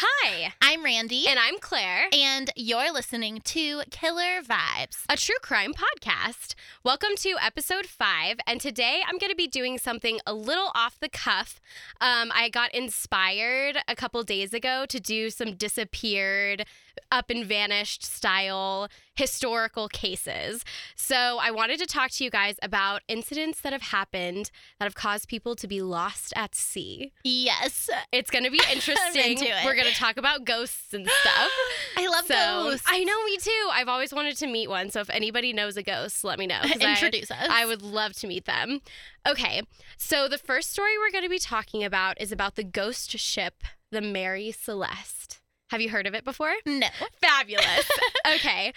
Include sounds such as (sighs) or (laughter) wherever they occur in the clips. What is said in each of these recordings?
Hi, I'm Randy. and I'm Claire, and you're listening to Killer Vibes. a true crime podcast. Welcome to episode five, and today I'm going to be doing something a little off the cuff. Um, I got inspired a couple days ago to do some disappeared, up and vanished style historical cases. So I wanted to talk to you guys about incidents that have happened that have caused people to be lost at sea. Yes. It's going to be (laughs) interesting. We're going to talk about ghosts and stuff. I love So, ghosts. I know, me too. I've always wanted to meet one. So if anybody knows a ghost, let me know. 'cause I- Introduce us. I would love to meet them. Okay, so the first story we're going to be talking about is about the ghost ship, the Mary Celeste. Have you heard of it before? No. Fabulous. (laughs) okay.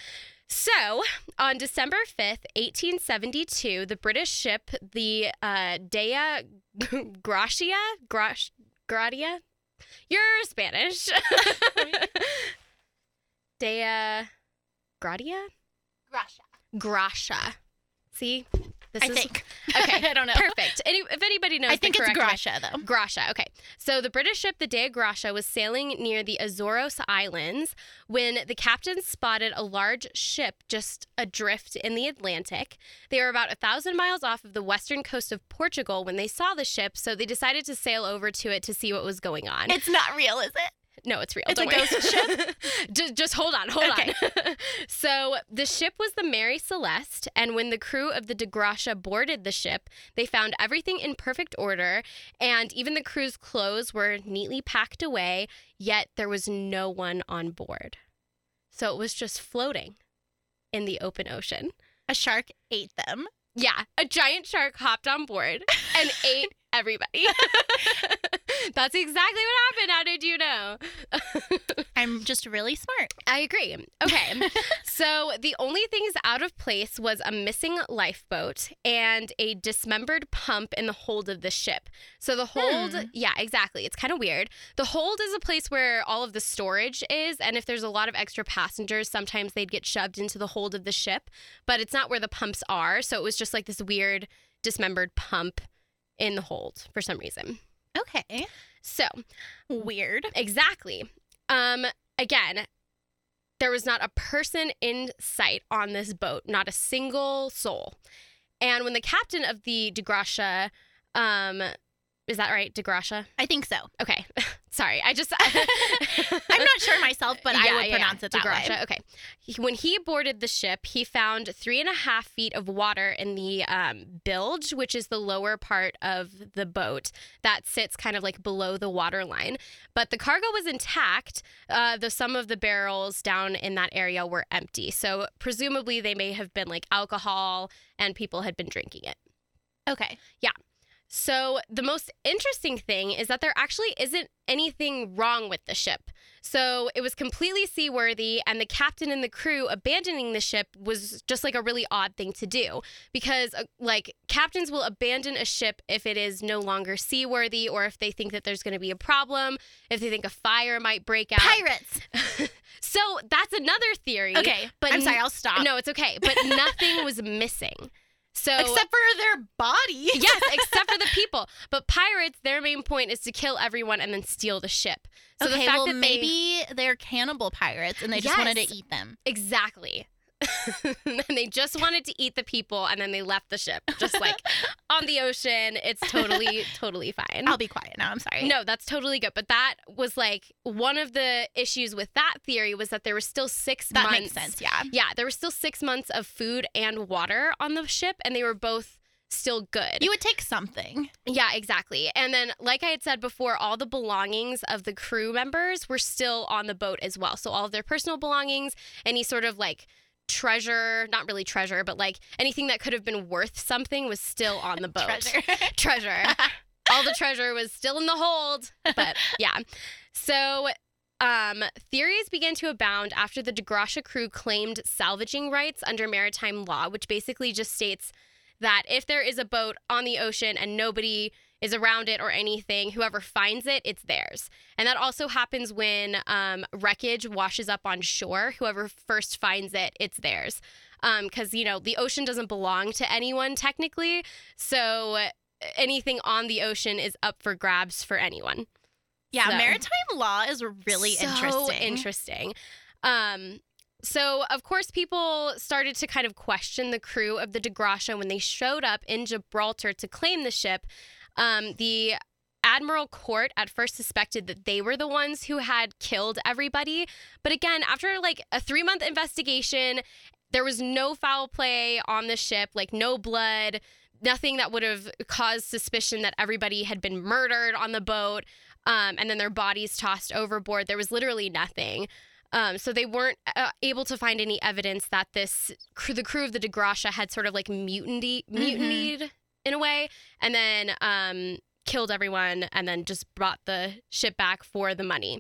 So, on December 5th, 1872, the British ship, the uh, Dea Gracia, Grash, Gradia? You're Spanish. (laughs) Dea Gradia? Gracia. Gracia. See? This I is think. Okay, (laughs) (laughs) I don't know. perfect. Any, if anybody knows, I think it's way- though. Um, Gracia. Okay. So the British ship, the Dea Gracia, was sailing near the Azores Islands when the captain spotted a large ship just adrift in the Atlantic. They were about a thousand miles off of the western coast of Portugal when they saw the ship, so they decided to sail over to it to see what was going on. It's not real, is it? No, it's real. It's Don't a worry. ghost ship? (laughs) just, just hold on, hold Okay. on. (laughs) so the ship was the Mary Celeste, and when the crew of the De Gracia boarded the ship, they found everything in perfect order, and even the crew's clothes were neatly packed away. Yet there was no one on board, so it was just floating in the open ocean. A shark ate them. Yeah, a giant shark hopped on board and (laughs) ate everybody. (laughs) (laughs) That's exactly what happened. How did you know? (laughs) I'm just really smart. I agree. Okay. so the only things out of place was a missing lifeboat and a dismembered pump in the hold of the ship. So the hold, Hmm. yeah, exactly. It's kind of weird. The hold is a place where all of the storage is. And if there's a lot of extra passengers, sometimes they'd get shoved into the hold of the ship, but it's not where the pumps are. So it was just like this weird dismembered pump in the hold for some reason. Okay. So Weird. Exactly. Um, again, there was not a person in sight on this boat, not a single soul. And when the captain of the De Gracia, um, is that right? De Gracia? I think so. Okay. (laughs) Sorry. I just. (laughs) I'm not sure myself, but I would yeah, pronounce it De that way. Okay. When he boarded the ship, he found three and a half feet of water in the um, bilge, which is the lower part of the boat that sits kind of like below the water line. But the cargo was intact. Uh, the some of the barrels down in that area were empty. So presumably they may have been like alcohol, and people had been drinking it. Okay. So, the most interesting thing is that there actually isn't anything wrong with the ship. So, it was completely seaworthy, and the captain and the crew abandoning the ship was just like a really odd thing to do because, uh, like, captains will abandon a ship if it is no longer seaworthy or if they think that there's going to be a problem, if they think a fire might break out. Pirates. (laughs) so, that's another theory. Okay. but I'm sorry, I'll stop. No, it's okay. But nothing was missing. So, Except for their body. (laughs) yes, except for the people. But pirates, their main point is to kill everyone and then steal the ship. So okay, the fact well, that they maybe they're cannibal pirates and they just wanted to eat them. exactly. (laughs) and they just wanted to eat the people and then they left the ship just like (laughs) on the ocean. It's totally (laughs) totally fine. I'll be quiet now. I'm sorry. no, that's totally good. But that was like one of the issues with that theory was that there was still 6 that months makes sense. Yeah. Yeah, there were still 6 months of food and water on the ship and they were both still good. You would take something. Yeah, exactly. And then, like I had said before, all the belongings of the crew members were still on the boat as well. So, all of their personal belongings, any sort of like treasure, not really treasure, but like anything that could have been worth something was still on the (laughs) boat. Treasure. (laughs) treasure. (laughs) all the treasure was still in the hold. But yeah. So, um, theories began to abound after the De Gracia crew claimed salvaging rights under maritime law, which basically just states that if there is a boat on the ocean and nobody is around it or anything, whoever finds it, it's theirs. And that also happens when um, wreckage washes up on shore. Whoever first finds it, it's theirs. Because, you know, the ocean doesn't belong to anyone technically. So anything on the ocean is up for grabs for anyone. Yeah, So- maritime law is really so interesting. interesting. Um, so of course, people started to kind of question the crew of the De Gracia when they showed up in Gibraltar to claim the ship. Um, the Admiral Court at first suspected that they were the ones who had killed everybody, but again, after like a three month investigation, there was no foul play on the ship, like no blood, nothing that would have caused suspicion that everybody had been murdered on the boat um, and then their bodies tossed overboard. There was literally nothing. Um, so they weren't uh, able to find any evidence that this crew, the crew of the De Gracia had sort of like mutiny, mutinied in a way, and then um, killed everyone, and then just brought the ship back for the money.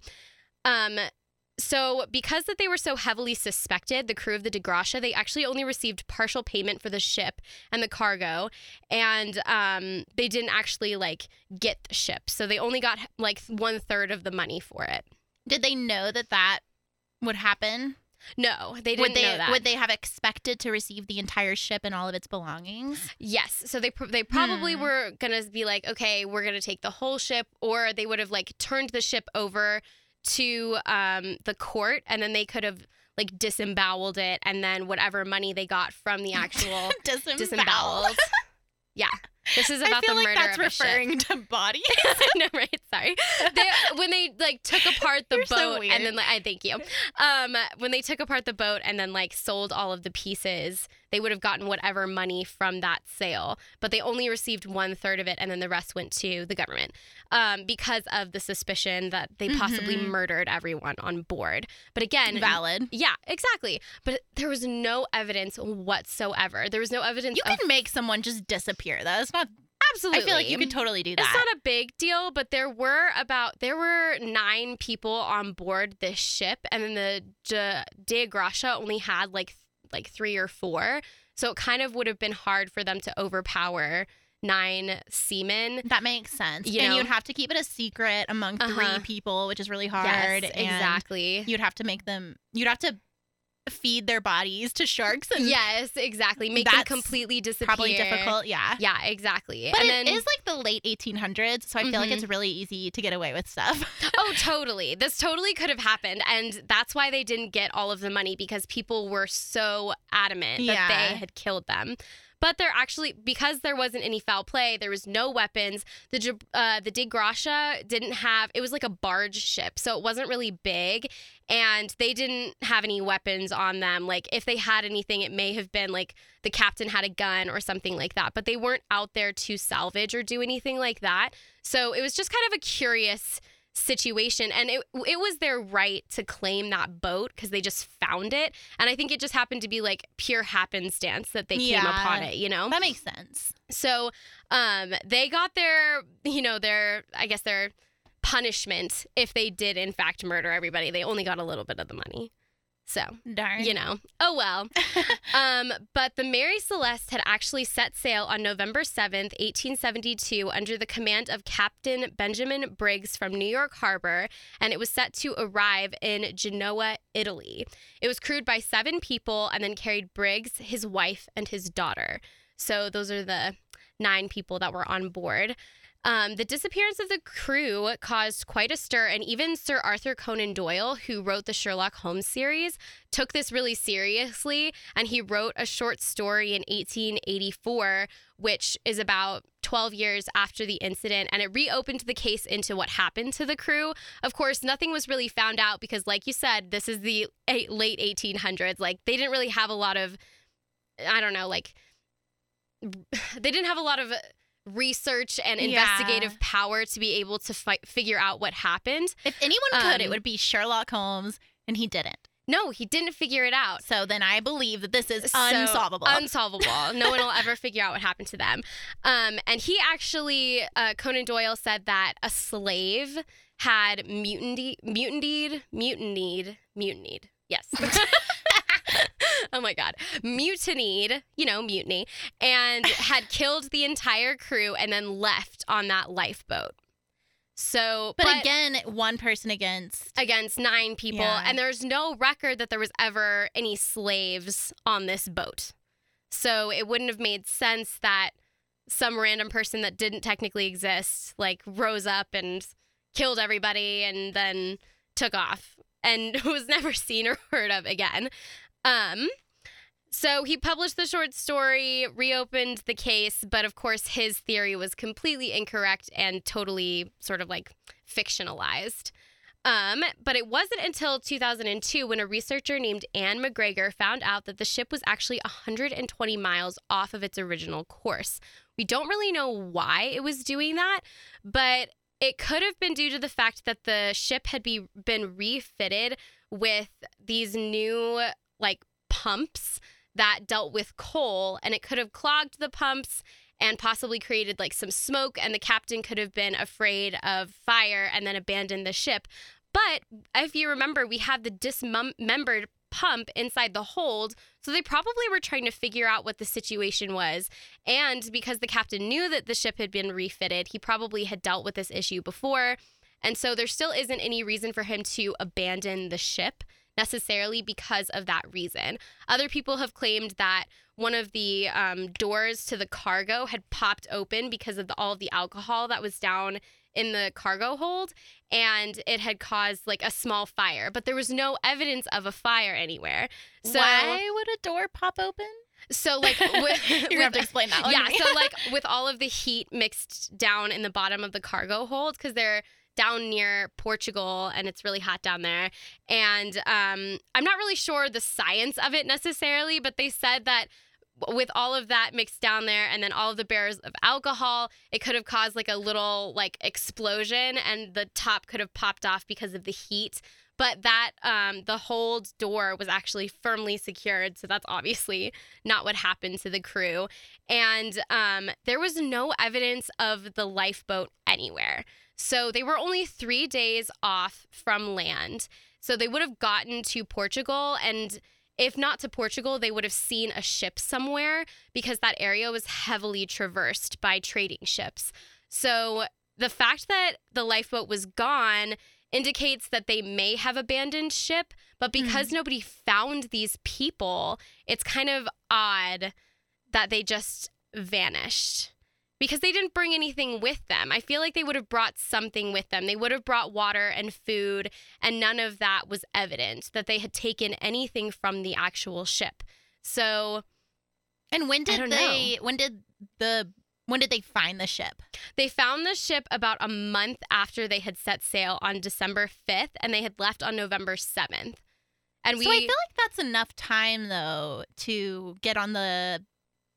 Um, so because that they were so heavily suspected, the crew of the De Gracia, they actually only received partial payment for the ship and the cargo, and um, they didn't actually like get the ship. So they only got like one third of the money for it. Did they know that that would happen? No, they didn't would they know that. would they have expected to receive the entire ship and all of its belongings? Yes. So they pr- they probably Hmm. were gonna be like, okay, we're gonna take the whole ship, or they would have like turned the ship over to um, the court, and then they could have like disemboweled it, and then whatever money they got from the (laughs) actual Disemboweled. disemboweled. yeah. This is about I feel the like murder that's of a ship. referring to bodies. (laughs) no, right? Sorry. They, when they like took apart the You're so boat weird. and then like, I thank you. Um, when they took apart the boat and then like sold all of the pieces, they would have gotten whatever money from that sale, but they only received one third of it, and then the rest went to the government um, because of the suspicion that they possibly Mhm. murdered everyone on board. But again, Valid. yeah, exactly. But there was no evidence whatsoever. There was no evidence. You of, can make someone just disappear. though. It's not. absolutely. I feel like you could totally do that. It's not a big deal, but there were about there were nine people on board this ship, and then the De, De Gracia only had like like three or four, so it kind of would have been hard for them to overpower nine seamen. that makes sense. You and know? you'd have to keep it a secret among Uh-huh. three people, which is really hard. yes, exactly. You'd have to make them. You'd have to feed their bodies to sharks. And Yes, exactly. Make them completely disappear. Probably difficult. Yeah. Yeah, exactly. But and it then is like the late 1800s, so I feel like Mhm. it's really easy to get away with stuff. (laughs) Oh, totally. This totally could have happened. And that's why they didn't get all of the money because people were so adamant that they had killed them. But there actually, because there wasn't any foul play, there was no weapons. The uh, the De Gracia didn't have. It was like a barge ship, so it wasn't really big, and they didn't have any weapons on them. Like if they had anything, it may have been like the captain had a gun or something like that. But they weren't out there to salvage or do anything like that. So it was just kind of a curious situation. And it it was their right to claim that boat because they just found it. And i think it just happened to be like pure happenstance that they came upon it you know? That makes sense. so um they got their you know their i guess their punishment if they did in fact murder everybody. They only got a little bit of the money so Darn. you know oh well (laughs) um, but the Mary Celeste had actually set sail on November 7th, 1872, under the command of Captain Benjamin Briggs from New York Harbor, and it was set to arrive in Genoa, Italy. It was crewed by seven people and then carried Briggs, his wife, and his daughter. So those are the nine people that were on board. Um, the disappearance of the crew caused quite a stir, and even Sir Arthur Conan Doyle, who wrote the Sherlock Holmes series, took this really seriously, and he wrote a short story in 1884, which is about 12 years after the incident, and it reopened the case into what happened to the crew. Of course, nothing was really found out because, like you said, this is the late 1800s. Like, they didn't really have a lot of, I don't know, like, (sighs) they didn't have a lot of research and Yeah. investigative power to be able to fi- figure out what happened. If anyone could, Um, it would be Sherlock Holmes, and he didn't. No, he didn't figure it out. So then I believe that this is So, unsolvable. Unsolvable. (laughs) no one will ever figure out what happened to them. Um, and he actually, uh, Conan Doyle said that a slave had mutinied, mutinied, mutinied, mutinied. Yes. (laughs) (laughs) oh my God. Mutinied, you know, mutiny, and (laughs) had killed the entire crew and then left on that lifeboat. So, but, again, one person against. against nine people, Yeah. and there's no record that there was ever any slaves on this boat. So it wouldn't have made sense that some random person that didn't technically exist like rose up and killed everybody and then took off and (laughs) was never seen or heard of again. Um, so he published the short story, reopened the case, but of course his theory was completely incorrect and totally sort of like fictionalized. Um, but it wasn't until 2002 when a researcher named Anne McGregor found out that the ship was actually 120 miles off of its original course. We don't really know why it was doing that, but it could have been due to the fact that the ship had be, been refitted with these new like pumps that dealt with coal and it could have clogged the pumps and possibly created like some smoke and the captain could have been afraid of fire and then abandoned the ship. But if you remember we have the dismembered pump inside the hold so they probably were trying to figure out what the situation was. And because the captain knew that the ship had been refitted he probably had dealt with this issue before. And so there still isn't any reason for him to abandon the ship necessarily because of that reason. Other people have claimed that one of the um, doors to the cargo had popped open because of the, all of the alcohol that was down in the cargo hold and it had caused like a small fire, but there was no evidence of a fire anywhere. So Why would a door pop open? So like (laughs) with, You're gonna have to explain that one. yeah, so (laughs) like with all of the heat mixed down in the bottom of the cargo hold because they're down near Portugal and it's really hot down there. And um, I'm not really sure the science of it necessarily, but they said that with all of that mixed down there and then all of the barrels of alcohol, it could have caused like a little like explosion and the top could have popped off because of the heat. But that um, the hold door was actually firmly secured, so that's obviously not what happened to the crew. And um, there was no evidence of the lifeboat anywhere. So they were only three days off from land. So they would have gotten to Portugal and if not to Portugal, they would have seen a ship somewhere because that area was heavily traversed by trading ships. So the fact that the lifeboat was gone indicates that they may have abandoned ship, but hmm. because nobody found these people, it's kind of odd that they just vanished because they didn't bring anything with them. I feel like they would have brought something with them. They would have brought water and food, and none of that was evident that they had taken anything from the actual ship. So and when did they? When did the? When did they find the ship? they found the ship about a month after they had set sail on December 5th, and they had left on November 7th. And we so I feel like that's enough time though to get on the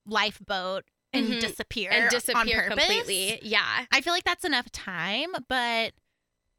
lifeboat and Mhm. disappear and disappear completely. Yeah. I feel like that's enough time, but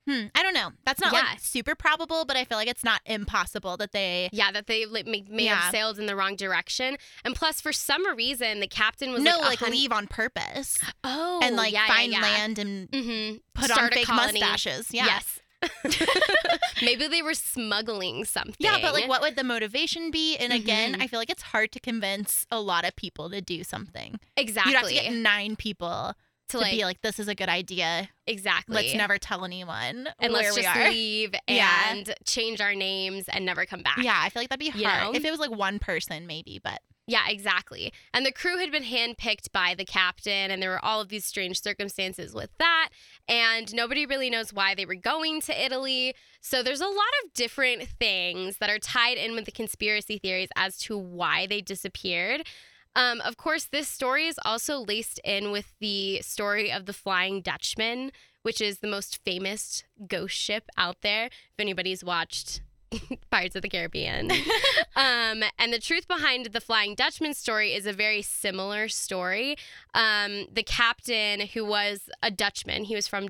hmm, I don't know. That's not Yeah. like super probable, but I feel like it's not impossible that they. Yeah, that they like, may, may Yeah. have sailed in the wrong direction. And plus, for some reason, the captain was no, like, like, leave on purpose Oh, and like yeah, find land and Mm-hmm. put Start on fake mustaches. Yeah. Yes. (laughs) Maybe they were smuggling something. Yeah, but like, what would the motivation be? And again, Mhm. I feel like it's hard to convince a lot of people to do something. exactly You'd have to get nine people to to like be like, "This is a good idea. exactly. Let's never tell anyone and where let's we just are." leave (laughs) Yeah. and change our names and never come back. Yeah, I feel like that'd be hard You know? if it was like one person, maybe. But Yeah, exactly. And the crew had been handpicked by the captain, and there were all of these strange circumstances with that. And nobody really knows why they were going to Italy. So there's a lot of different things that are tied in with the conspiracy theories as to why they disappeared. Um, of course, this story is also laced in with the story of the Flying Dutchman, which is the most famous ghost ship out there. If anybody's watched (laughs) Pirates of the Caribbean. (laughs) um, and the truth behind the Flying Dutchman story is a very similar story. Um, the captain, who was a Dutchman, he was from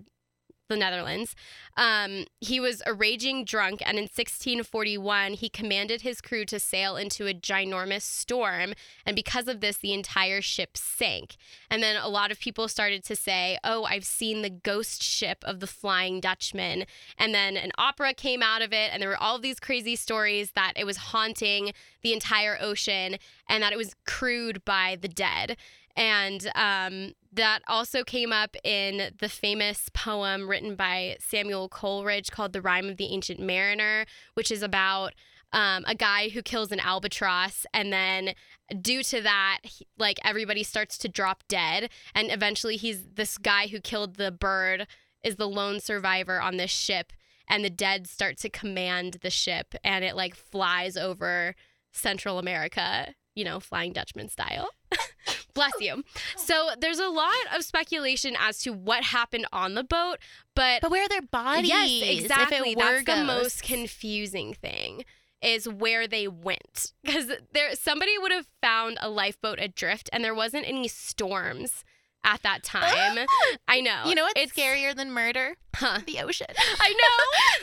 the Netherlands. Um, he was a raging drunk, and in 1641, he commanded his crew to sail into a ginormous storm. And because of this, the entire ship sank. And then a lot of people started to say, Oh, I've seen the ghost ship of the Flying Dutchman. And then an opera came out of it, and there were all these crazy stories that it was haunting the entire ocean and that it was crewed by the dead. And um, that also came up in the famous poem written by Samuel Coleridge called The Rime of the Ancient Mariner, which is about um, a guy who kills an albatross. And then, due to that, he- like everybody starts to drop dead. And eventually, he's this guy who killed the bird is the lone survivor on this ship, and the dead start to command the ship, and it like flies over Central America, you know, Flying Dutchman style. (laughs) Bless you. So there's a lot of speculation as to what happened on the boat, but But where are their bodies? Yes, exactly. That's the most confusing thing is where they went because there somebody would have found a lifeboat adrift and there wasn't any storms at that (gasps) time. I know. You know what's it's scarier than murder? Huh. The ocean. (laughs) I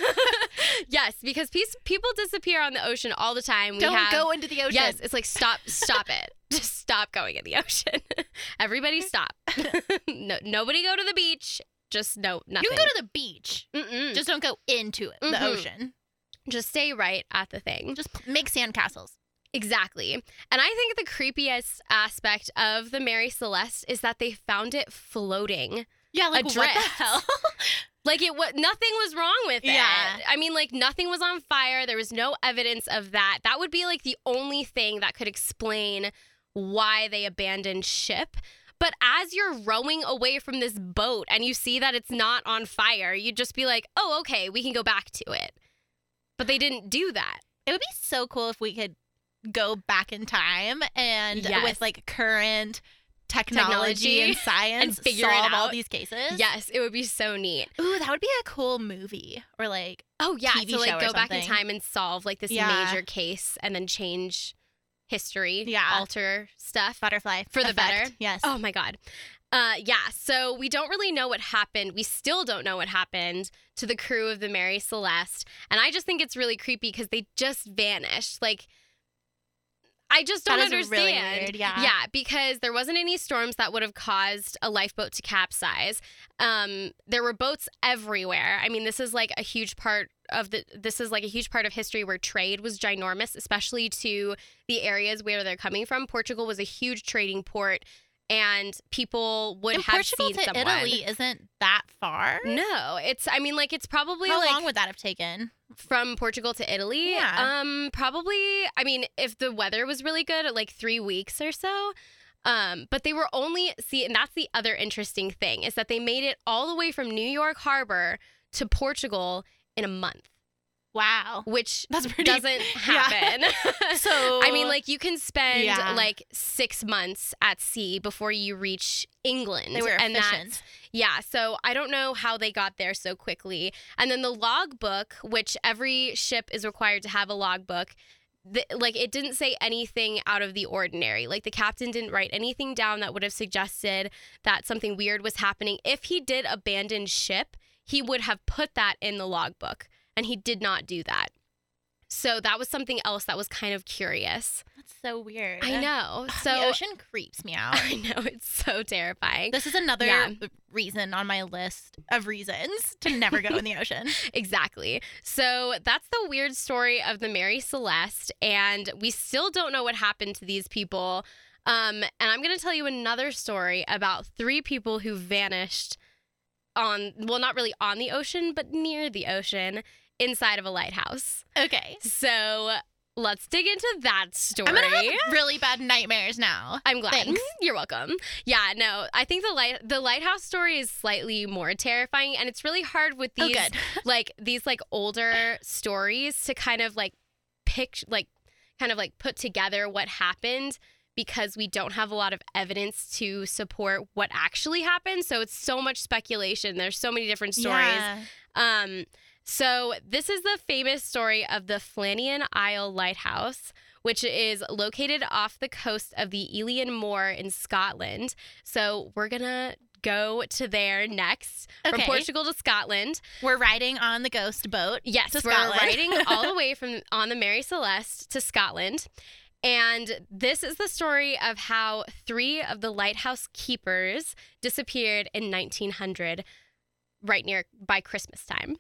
know. (laughs) yes, because peace, people disappear on the ocean all the time. We Don't have, go into the ocean. Yes, it's like stop, stop it. (laughs) Just stop going in the ocean. Everybody stop. no, nobody go to the beach. Just no, nothing. You can go to the beach. Mm-mm. Just don't go into it, Mhm. the ocean. just stay right at the thing. Just make sandcastles. Exactly. And I think the creepiest aspect of the Mary Celeste is that they found it floating. Yeah, like what the hell? (laughs) (laughs) Like it was nothing was wrong with it. Yeah. I mean like nothing was on fire. There was no evidence of that. That would be like the only thing that could explain why they abandoned ship. But as you're rowing away from this boat and you see that it's not on fire, you'd just be like, "Oh, okay, we can go back to it." But they didn't do that. It would be so cool if we could go back in time and Yes. with like current technology, Technology and (laughs) science and figure solve all these cases. Yes, it would be so neat. Ooh, that would be a cool movie. Or like Oh yeah, TV to like go back in time and solve like this Yeah. major case and then change history, Yeah. alter stuff. butterfly For the better? Yes. Oh my god. Uh yeah, so we don't really know what happened. We still don't know what happened to the crew of the Mary Celeste, and I just think it's really creepy because they just vanished. Like I just don't understand. really weird, yeah. Yeah, because there wasn't any storms that would have caused a lifeboat to capsize. Um, there were boats everywhere. I mean, this is like a huge part of the. This is like a huge part of history where trade was ginormous, especially to the areas where they're coming from. Portugal was a huge trading port, and people would and have Portugal seen to someone. Italy isn't that far. No, it's. I mean, like it's probably How like long would that have taken? from Portugal to Italy. Yeah. Um, probably. I mean, if the weather was really good, like three weeks or so. Um, but they were only see, and that's the other interesting thing is that they made it all the way from New York Harbor to Portugal in a month, Wow. which That's pretty doesn't (laughs) happen. (laughs) So I mean, like you can spend Yeah. like six months at sea before you reach England. they were and that's efficient. yeah, so I don't know how they got there so quickly. And then the logbook, which every ship is required to have a logbook, the, like it didn't say anything out of the ordinary. Like the captain didn't write anything down that would have suggested that something weird was happening. If he did abandon ship, he would have put that in the logbook, and he did not do that. So that was something else that was kind of curious. That's so weird. I know. (sighs) So the ocean creeps me (laughs) out. I know it's so terrifying. This is another Yeah. reason on my list of reasons to never go in the ocean. (laughs) Exactly. So that's the weird story of the Mary Celeste, and we still don't know what happened to these people. Um, and I'm going to tell you another story about three people who vanished on, well, not really on the ocean, but near the ocean inside of a lighthouse. Okay. So let's dig into that story. I'm gonna have really bad nightmares now. I'm glad. Thanks. (laughs) You're welcome. Yeah, no, I think the light the lighthouse story is slightly more terrifying, and it's really hard with Oh, these good. (laughs) like these like older stories to kind of like pick like kind of like put together what happened because we don't have a lot of evidence to support what actually happened. So it's so much speculation. There's so many different stories. Yeah. Um, so this is the famous story of the Flannan Isle Lighthouse, which is located off the coast of the Eilean Mor in Scotland. So we're gonna go to there next from Portugal to Scotland. We're riding on the ghost boat. Yes, to we're riding (laughs) all the way from on the Mary Celeste to Scotland. And this is the story of how three of the lighthouse keepers disappeared in 1900, right near by Christmas time.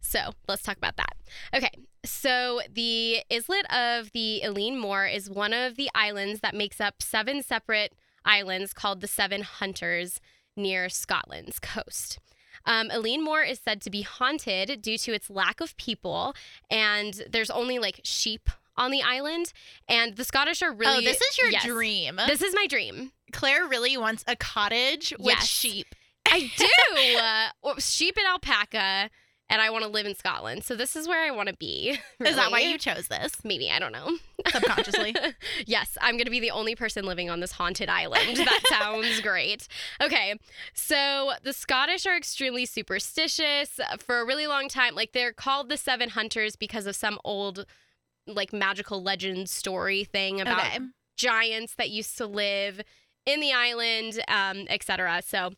So let's talk about that. Okay, so the islet of the Eilean Mor is one of the islands that makes up seven separate islands called the Seven Hunters near Scotland's coast. Um, Eilean Mor is said to be haunted due to its lack of people, and there's only like sheep on the island. And the Scottish are really. oh, this is your Yes. dream. This is my dream. Claire really wants a cottage with Yes. sheep. I do. (laughs) Uh, sheep and alpaca, and I want to live in Scotland. So this is where I want to be. (laughs) Is that why you chose this Maybe I don't know. (laughs) subconsciously? yes, I'm going to be the only person living on this haunted island. That (laughs) sounds great. Okay, so the Scottish are extremely superstitious for a really long time. Like they're called the Seven Hunters because of some old, like magical legend story thing about okay. giants that used to live in the island, um, etc. So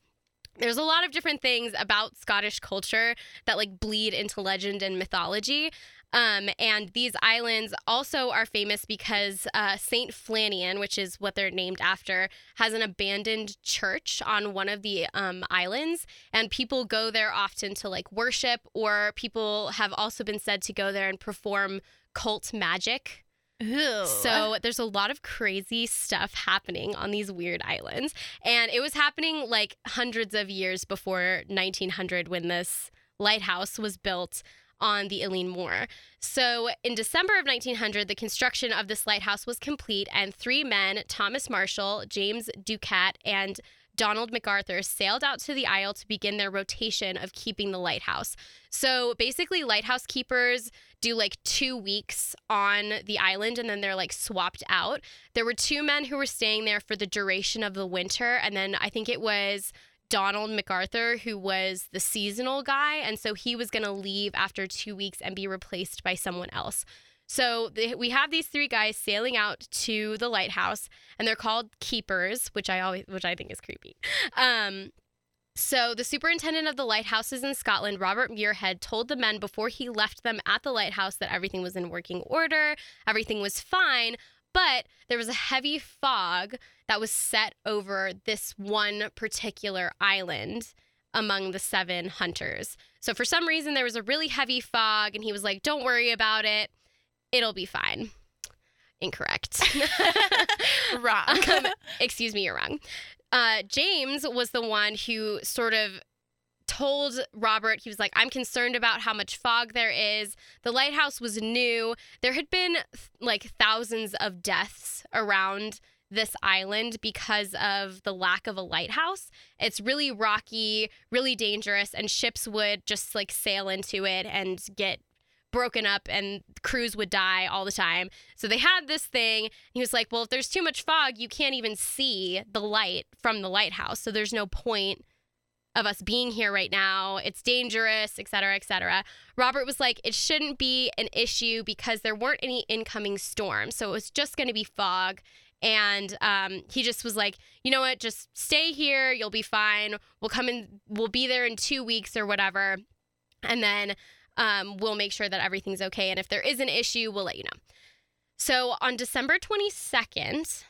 there's a lot of different things about Scottish culture that like bleed into legend and mythology. Um, and these islands also are famous because uh, Saint Flannan, which is what they're named after, has an abandoned church on one of the um, islands, and people go there often to like worship, or people have also been said to go there and perform cult magic. Ooh. So there's a lot of crazy stuff happening on these weird islands. And it was happening like hundreds of years before 1900 when this lighthouse was built on the Eilean Mor. So in December of 1900, the construction of this lighthouse was complete, and three men, Thomas Marshall, James Ducat, and Donald MacArthur sailed out to the Isle to begin their rotation of keeping the lighthouse. So basically, lighthouse keepers do like two weeks on the island and then they're like swapped out. There were two men who were staying there for the duration of the winter, and then I think it was Donald MacArthur, who was the seasonal guy. And so he was going to leave after two weeks and be replaced by someone else. So the, we have these three guys sailing out to the lighthouse, and they're called keepers, which I always, which I think is creepy. Um, so the superintendent of the lighthouses in Scotland, Robert Muirhead, told the men before he left them at the lighthouse that everything was in working order, everything was fine, but there was a heavy fog that was set over this one particular island among the seven hunters. So for some reason there was a really heavy fog and he was like, "Don't worry about it. It'll be fine." Incorrect. (laughs) Wrong. (laughs) Um, excuse me, you're wrong. Uh, James was the one who sort of told Robert, he was like, I'm concerned about how much fog there is. The lighthouse was new. There had been like thousands of deaths around this island because of the lack of a lighthouse. It's really rocky, really dangerous, and ships would just like sail into it and get broken up and crews would die all the time. So they had this thing. He was like, Well, if there's too much fog, you can't even see the light from the lighthouse. So there's no point of us being here right now. It's dangerous, et cetera, et cetera. Robert was like, It shouldn't be an issue because there weren't any incoming storms. So it was just going to be fog. And um, he just was like, you know what? Just stay here. You'll be fine. We'll come in. We'll be there in two weeks or whatever. And then um, we'll make sure that everything's okay. And if there is an issue, we'll let you know. So on December 22nd,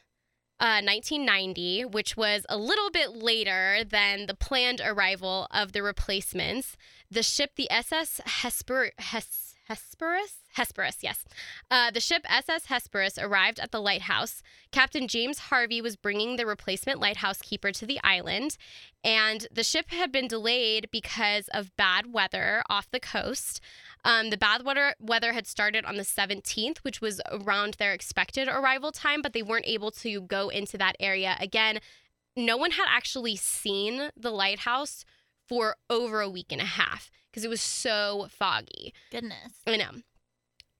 uh, 1990, which was a little bit later than the planned arrival of the replacements, the ship, the SS Hesper, Hes, Hesperus? Hesperus, yes. Uh, the ship SS Hesperus arrived at the lighthouse. Captain James Harvey was bringing the replacement lighthouse keeper to the island, and the ship had been delayed because of bad weather off the coast. Um, the bad weather weather had started on the 17th, which was around their expected arrival time, but they weren't able to go into that area again. No one had actually seen the lighthouse for over a week and a half because it was so foggy. Goodness. I know.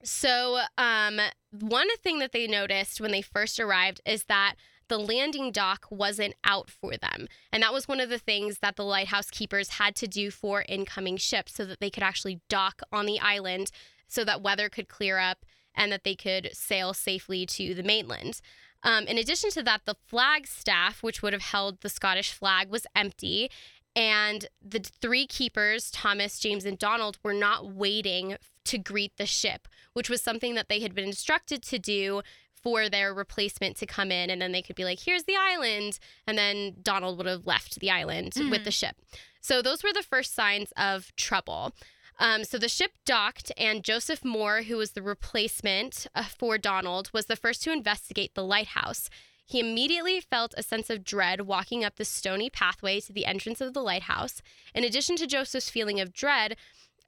So, um, one thing that they noticed when they first arrived is that the landing dock wasn't out for them. And that was one of the things that the lighthouse keepers had to do for incoming ships so that they could actually dock on the island so that weather could clear up and that they could sail safely to the mainland. Um, in addition to that, the flag staff, which would have held the Scottish flag, was empty. And the three keepers, Thomas, James, and Donald, were not waiting to greet the ship, which was something that they had been instructed to do for their replacement to come in. And then they could be like, here's the island. And then Donald would have left the island with the ship. So those were the first signs of trouble. Um, so the ship docked, and Joseph Moore, who was the replacement uh, for Donald, was the first to investigate the lighthouse. He immediately felt a sense of dread walking up the stony pathway to the entrance of the lighthouse. In addition to Joseph's feeling of dread,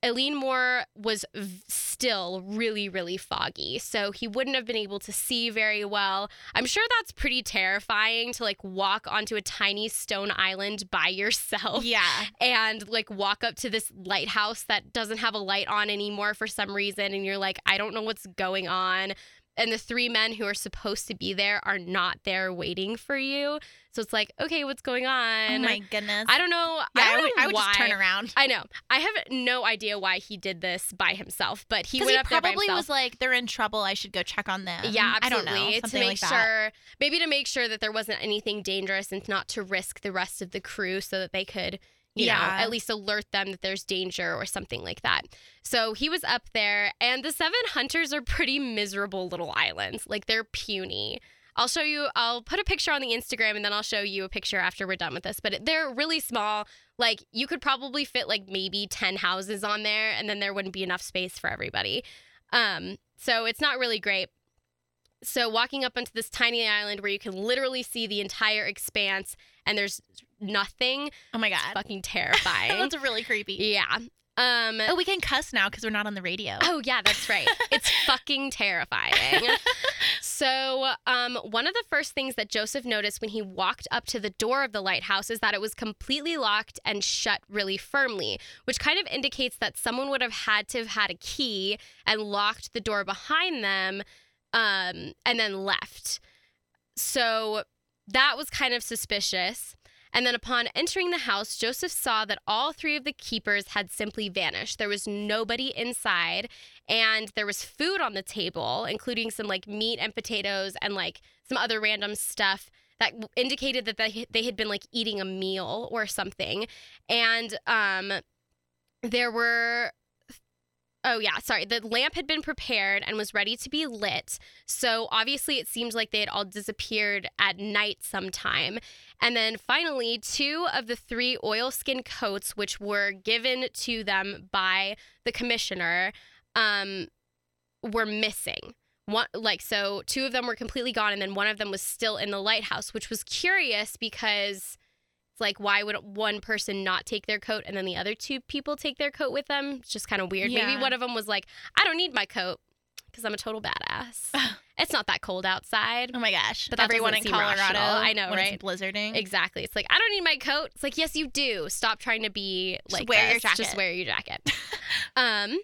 Eilean Mor was v- still really, really foggy. So he wouldn't have been able to see very well. I'm sure that's pretty terrifying to like walk onto a tiny stone island by yourself Yeah. and like walk up to this lighthouse that doesn't have a light on anymore for some reason. And you're like, I don't know what's going on. And the three men who are supposed to be there are not there waiting for you. So it's like, okay, what's going oh on? Oh my goodness. I don't know. yeah, I don't I would, know I would just turn around. I know. I have no idea why he did this by himself, but he went he up there by probably was like, they're in trouble. I should go check on them. yeah, I don't absolutely. know. to make like sure, maybe to make sure that there wasn't anything dangerous and not to risk the rest of the crew so that they could, you know, Yeah. at least alert them that there's danger or something like that. So he was up there, and the seven hunters are pretty miserable little islands. Like they're puny. I'll show you, I'll put a picture on the Instagram and then I'll show you a picture after we're done with this. But they're really small. Like you could probably fit like maybe 10 houses on there and then there wouldn't be enough space for everybody. Um, so it's not really great. So walking up onto this tiny island where you can literally see the entire expanse and there's nothing, Oh my it's god. fucking (laughs) terrifying. That's really creepy. yeah. Um Oh, we can cuss now because we're not on the radio. Oh yeah, that's right. It's (laughs) fucking terrifying. So, um, one of the first things that Joseph noticed when he walked up to the door of the lighthouse is that it was completely locked and shut really firmly, which kind of indicates that someone would have had to have had a key and locked the door behind them, um, and then left. So that was kind of suspicious. And then upon entering the house, Joseph saw that all three of the keepers had simply vanished. There was nobody inside, and there was food on the table, including some like meat and potatoes and like some other random stuff that indicated that they, they had been like eating a meal or something. And um, there were. Oh, yeah, sorry. The lamp had been prepared and was ready to be lit. So obviously, it seemed like they had all disappeared at night sometime. And then finally, two of the three oilskin coats, which were given to them by the commissioner, um, were missing. One, like so, two of them were completely gone, and then one of them was still in the lighthouse, which was curious because like, why would one person not take their coat and then the other two people take their coat with them? It's just kind of weird. Maybe one of them was like, I don't need my coat because I'm a total badass. (laughs) it's not that cold outside. Oh my gosh. But Everyone in Colorado. rational. I know, right? It's blizzarding. Exactly. It's like I don't need my coat. It's like yes, you do. Stop trying to be like Just wear your this. Just wear your jacket. (laughs) um.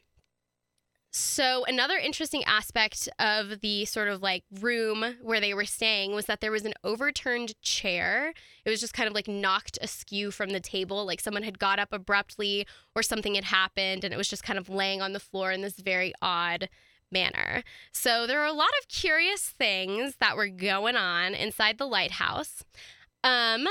So another interesting aspect of the sort of like room where they were staying was that there was an overturned chair. It was just kind of like knocked askew from the table, like someone had got up abruptly or something had happened, and it was just kind of laying on the floor in this very odd manner. So there were a lot of curious things that were going on inside the lighthouse. Um,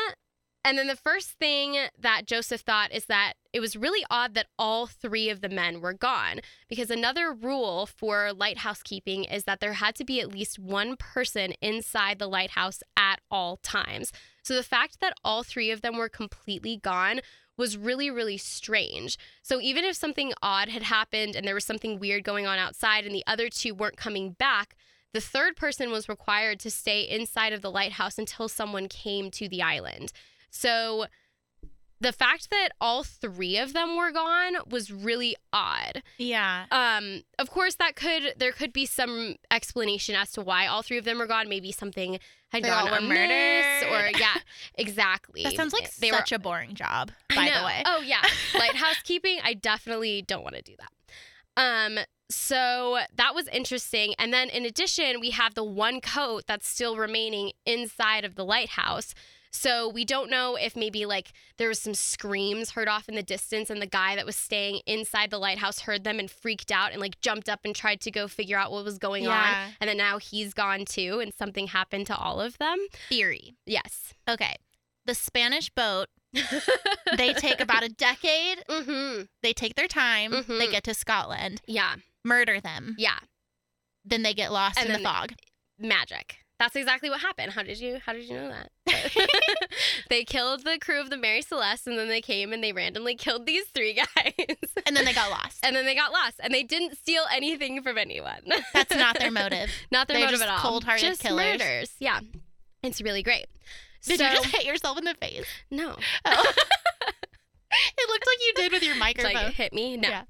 and then the first thing that Joseph thought is that it was really odd that all three of the men were gone because another rule for lighthouse keeping is that there had to be at least one person inside the lighthouse at all times. So the fact that all three of them were completely gone was really, really strange. So even if something odd had happened and there was something weird going on outside and the other two weren't coming back, the third person was required to stay inside of the lighthouse until someone came to the island. So the fact that all three of them were gone was really odd. Yeah. Um, of course, that could there could be some explanation as to why all three of them were gone. Maybe something had They gone were murdered. or (laughs) yeah, (laughs) exactly. That sounds like they were such a boring job, by the way. Oh yeah, (laughs) lighthouse keeping. I definitely don't want to do that. Um, so that was interesting. And then in addition, we have the one coat that's still remaining inside of the lighthouse. So we don't know if maybe like there was some screams heard off in the distance and the guy that was staying inside the lighthouse heard them and freaked out and like jumped up and tried to go figure out what was going on. And then now he's gone too and something happened to all of them. Theory. Yes. Okay. The Spanish boat, (laughs) they take about a decade. mhm. They take their time. Mhm. They get to Scotland, Yeah. murder them. Yeah. Then they get lost And in the fog. magic. That's exactly what happened. How did you how did you know that? (laughs) (laughs) they killed the crew of the Mary Celeste and then they came and they randomly killed these three guys. And then they got (laughs) lost. and then they got lost and they didn't steal anything from anyone. That's not their motive. not their They're motive at all. cold-hearted just killers. murders. Yeah. It's really great. Did so, you just hit yourself in the face? No. Oh. it looked like you did with your It's microphone. like hit me. No. Yeah.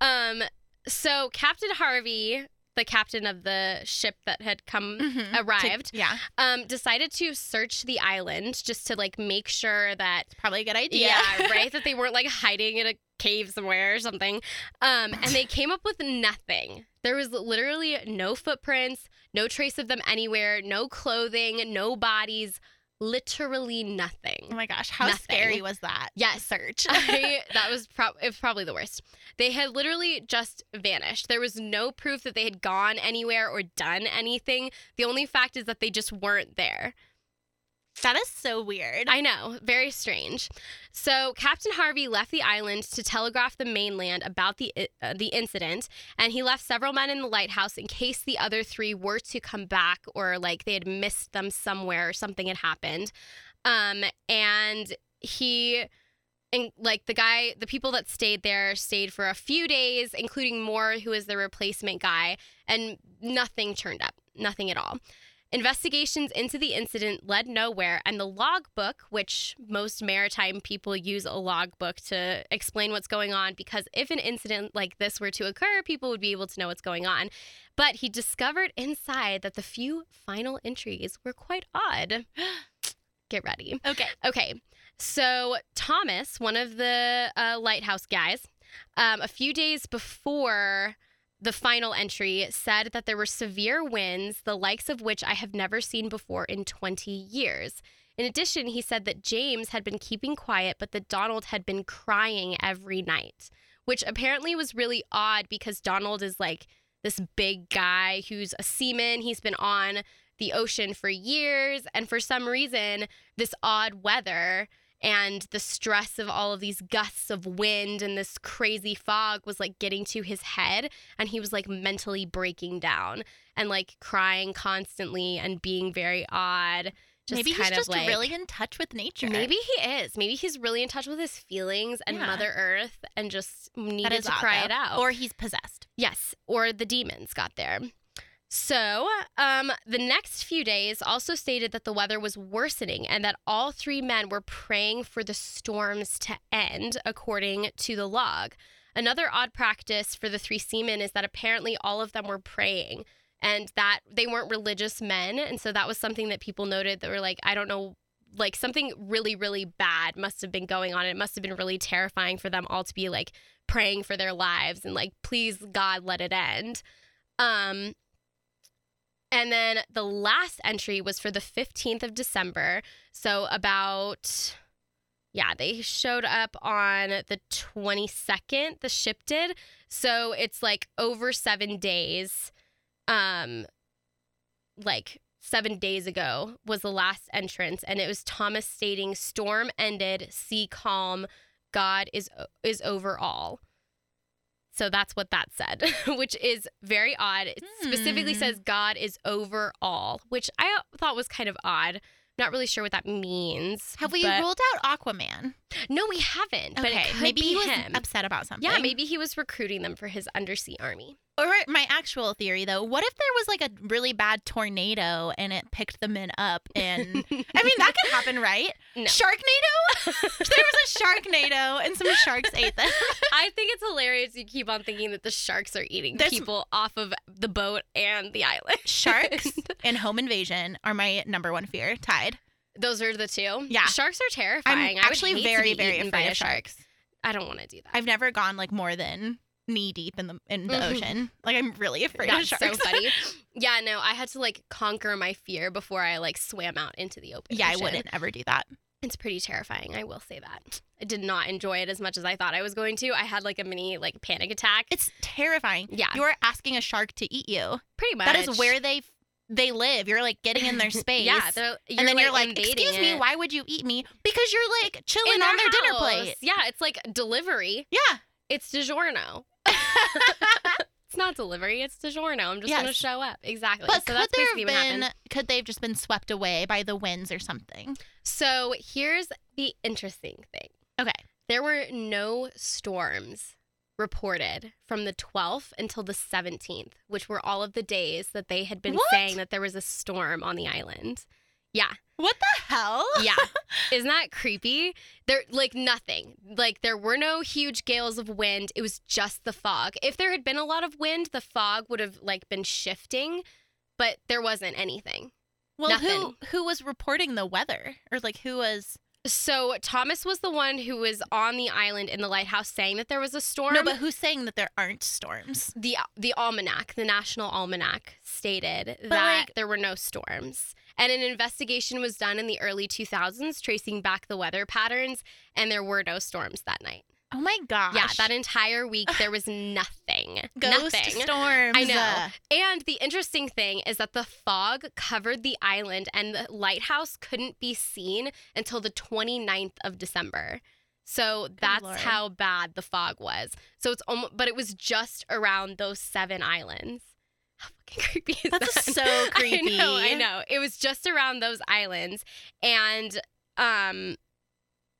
Um so Captain Harvey, the captain of the ship that had come Mhm. To- arrived, yeah, um, decided to search the island just to like make sure that probably a good idea. yeah, (laughs) right, that they weren't like hiding in a cave somewhere or something. Um, and they came up with nothing. There was literally no footprints, no trace of them anywhere, no clothing, no bodies, literally nothing. Oh my gosh, how Nothing. scary was that? Yes. search. I, (laughs) that was, prob it was probably the worst. They had literally just vanished. There was no proof that they had gone anywhere or done anything. The only fact is that they just weren't there. That is so weird. I know, very strange. So Captain Harvey left the island to telegraph the mainland about the uh, the incident, and he left several men in the lighthouse in case the other three were to come back or like they had missed them somewhere or something had happened. Um, and he. And like the guy, the people that stayed there stayed for a few days, including Moore, who is the replacement guy, and nothing turned up, nothing at all. Investigations into the incident led nowhere, and the logbook, which most maritime people use a logbook to explain what's going on, because if an incident like this were to occur, people would be able to know what's going on. But he discovered inside that the few final entries were quite odd. (gasps) Get ready. okay. Okay, so Thomas, one of the uh, lighthouse guys, um, a few days before the final entry, said that there were severe winds, the likes of which I have never seen before in 20 years. In addition, he said that James had been keeping quiet, but that Donald had been crying every night, which apparently was really odd because Donald is like this big guy who's a seaman. He's been on the ocean for years, and for some reason, this odd weather and the stress of all of these gusts of wind and this crazy fog was like getting to his head and he was like mentally breaking down and like crying constantly and being very odd just Maybe he's just like really in touch with nature. maybe he is maybe he's really in touch with his feelings and Yeah. mother earth and just needed to cry though. it out or he's possessed. Yes, or the demons got there. So, um, the next few days also stated that the weather was worsening and that all three men were praying for the storms to end, according to the log. Another odd practice for the three seamen is that apparently all of them were praying and that they weren't religious men. And so that was something that people noted that were like, I don't know, like something really, really bad must have been going on. It must have been really terrifying for them all to be like praying for their lives and like, please, God, let it end. Um, and then the last entry was for the 15th of December. So about yeah, they showed up on the 22nd, the ship did. So it's like over 7 days. Um like 7 days ago was the last entrance and it was Thomas stating storm ended, sea calm, God is is over all. So that's what that said, (laughs) which is very odd. It specifically Hmm. says God is over all, which I thought was kind of odd. Not really sure what that means. Have we but- ruled out Aquaman? No, we haven't. Could maybe be he was him. upset about something. Yeah, maybe he was recruiting them for his undersea army. Or my actual theory, though, what if there was like a really bad tornado and it picked the men up? And (laughs) I mean, that could happen, right? No. Sharknado? (laughs) there was a sharknado and some sharks ate them. (laughs) I think it's hilarious. You keep on thinking that the sharks are eating There's- people off of the boat and the island. Sharks and home invasion are my number one fear. Tied. Those are the two. Yeah. sharks are terrifying. I would actually very, be very afraid of shark. sharks. I don't want to do that. I've never gone like more than knee deep in the in the Mhm. ocean. Like I'm really afraid That's of sharks. so funny. (laughs) yeah, no, I had to like conquer my fear before I like swam out into the open. yeah, I wouldn't ever do that. It's pretty terrifying. I will say that. I did not enjoy it as much as I thought I was going to. I had like a mini like panic attack. It's terrifying. yeah, You're asking a shark to eat you. pretty much. That is where they they live. You're like getting in their (laughs) space. yeah, and then you're like, "Excuse me, it. why would you eat me?" Because you're like chilling In on their their dinner house. plate. Yeah, it's like delivery. Yeah. It's DiGiorno. (laughs) it's not delivery. It's DiGiorno. I'm just Yes. gonna show up. Exactly. But so could that's there have been? Could they have just been swept away by the winds or something? So here's the interesting thing. Okay. There were no storms reported from the 12th until the 17th, which were all of the days that they had been What? saying that there was a storm on the island. Yeah. What the hell? Yeah. (laughs) Isn't that creepy? There like nothing. Like there were no huge gales of wind. It was just the fog. If there had been a lot of wind, the fog would have like been shifting, but there wasn't anything. Well, who who was reporting the weather, or like who was? So Thomas was the one who was on the island in the lighthouse saying that there was a storm. No, but who's saying that there aren't storms? the the almanac, the National Almanac, stated But, that like- there were no storms. And an investigation was done in the early 2000s tracing back the weather patterns, and there were no storms that night. Oh my gosh! Yeah, that entire week there was nothing. (sighs) ghost nothing. storms. I know. uh, And the interesting thing is that the fog covered the island and the lighthouse couldn't be seen until the 29th of December. So that's Lord. how bad the fog was. So it's almost, but it was just around those seven islands. Fucking (laughs) creepy is That's that? so creepy. (laughs) I know, I know. It was just around those islands. And, um,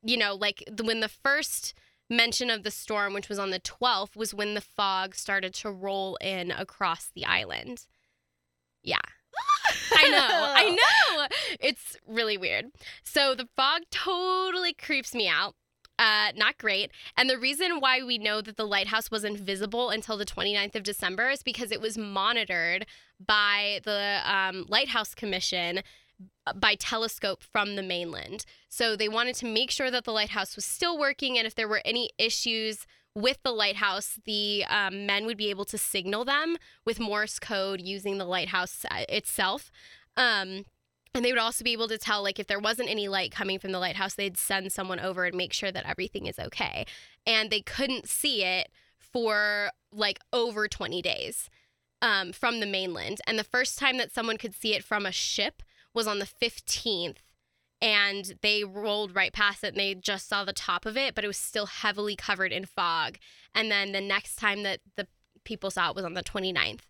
you know, like the, when the first mention of the storm, which was on the 12th, was when the fog started to roll in across the island. Yeah. (laughs) I know. I know. It's really weird. So the fog totally creeps me out. Uh, not great. And the reason why we know that the lighthouse wasn't visible until the 29th of December is because it was monitored by the um, Lighthouse Commission uh, by telescope from the mainland. So they wanted to make sure that the lighthouse was still working, and if there were any issues with the lighthouse, the um, men would be able to signal them with Morse code using the lighthouse uh, itself. Um, and they would also be able to tell, like, if there wasn't any light coming from the lighthouse, they'd send someone over and make sure that everything is okay. And they couldn't see it for like over 20 days um, from the mainland. And the first time that someone could see it from a ship was on the 15th. And they rolled right past it and they just saw the top of it, but it was still heavily covered in fog. And then the next time that the people saw it was on the 29th.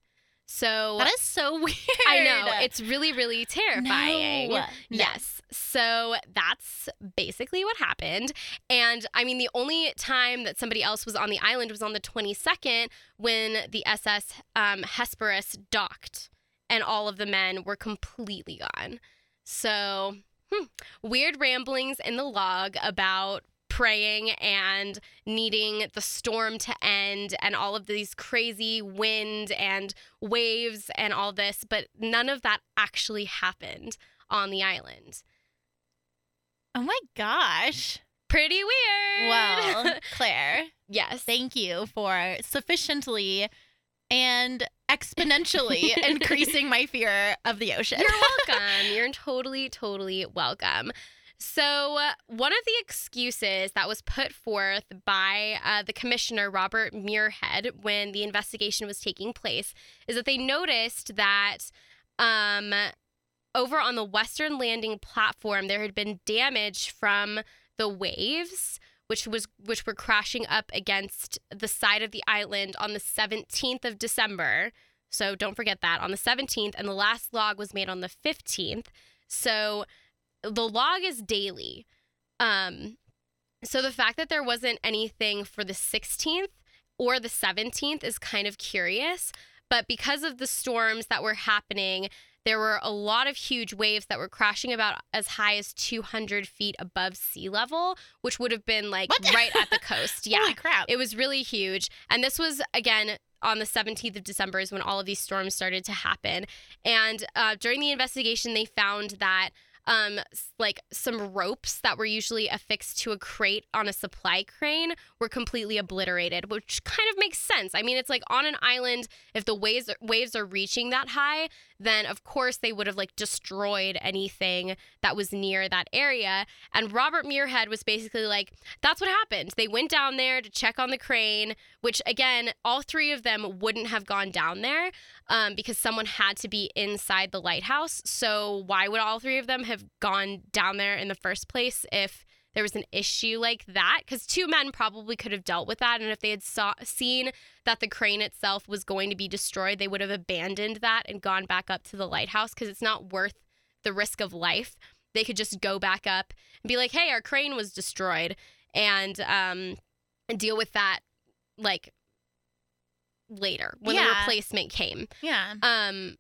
So that is so (laughs) weird. I know it's really, really terrifying. No. Yes. So that's basically what happened. And I mean, the only time that somebody else was on the island was on the 22nd when the SS um, Hesperus docked and all of the men were completely gone. So, hmm, weird ramblings in the log about praying and needing the storm to end and all of these crazy wind and waves and all this, but none of that actually happened on the island. Oh my gosh. Pretty weird. Well, (laughs) Claire, yes. thank you for sufficiently and exponentially (laughs) increasing my fear of the ocean. You're (laughs) welcome. You're totally, totally welcome. So, uh, one of the excuses that was put forth by uh, the commissioner, Robert Muirhead, when the investigation was taking place, is that they noticed that um, over on the Western Landing platform, there had been damage from the waves. Which was which were crashing up against the side of the island on the 17th of December. So don't forget that on the 17th, and the last log was made on the 15th. So the log is daily. Um, so the fact that there wasn't anything for the 16th or the 17th is kind of curious. But because of the storms that were happening, there were a lot of huge waves that were crashing about as high as 200 feet above sea level, which would have been like What? right at the (laughs) coast. Yeah. Holy crap. It was really huge. And this was, again, on the 17th of December is when all of these storms started to happen. And uh, during the investigation, they found that um, like some ropes that were usually affixed to a crate on a supply crane were completely obliterated, which kind of makes sense. I mean, it's like on an island, if the waves waves are reaching that high, then of course they would have like destroyed anything that was near that area. And Robert Muirhead was basically like, that's what happened. They went down there to check on the crane, which again, all three of them wouldn't have gone down there um, because someone had to be inside the lighthouse. So why would all three of them have gone down there in the first place if there was an issue like that? Because two men probably could have dealt with that, and if they had saw, seen that the crane itself was going to be destroyed, they would have abandoned that and gone back up to the lighthouse because it's not worth the risk of life. They could just go back up and be like, "Hey, our crane was destroyed," and um, deal with that like later when the replacement came. yeah. Um,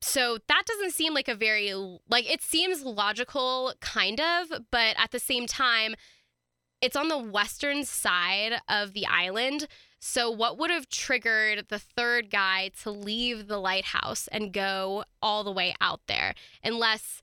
so that doesn't seem like a very like it seems logical kind of, but at the same time it's on the western side of the island. So what would have triggered the third guy to leave the lighthouse and go all the way out there unless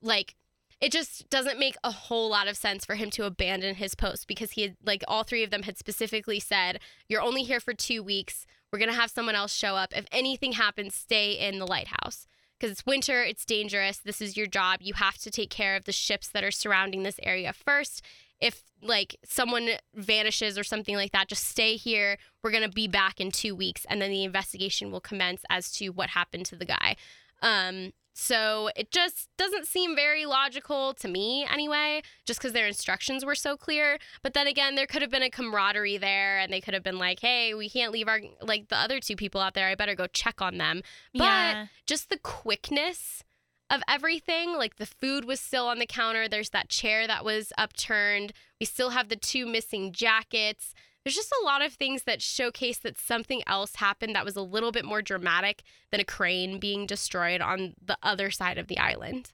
like it just doesn't make a whole lot of sense for him to abandon his post because he had like all three of them had specifically said you're only here for 2 weeks we're going to have someone else show up. If anything happens, stay in the lighthouse because it's winter, it's dangerous. This is your job. You have to take care of the ships that are surrounding this area first. If like someone vanishes or something like that, just stay here. We're going to be back in 2 weeks and then the investigation will commence as to what happened to the guy. Um so it just doesn't seem very logical to me anyway, just because their instructions were so clear. But then again, there could have been a camaraderie there and they could have been like, hey, we can't leave our, like the other two people out there. I better go check on them. But Yeah. just the quickness of everything, like the food was still on the counter, there's that chair that was upturned. We still have the two missing jackets there's just a lot of things that showcase that something else happened that was a little bit more dramatic than a crane being destroyed on the other side of the island.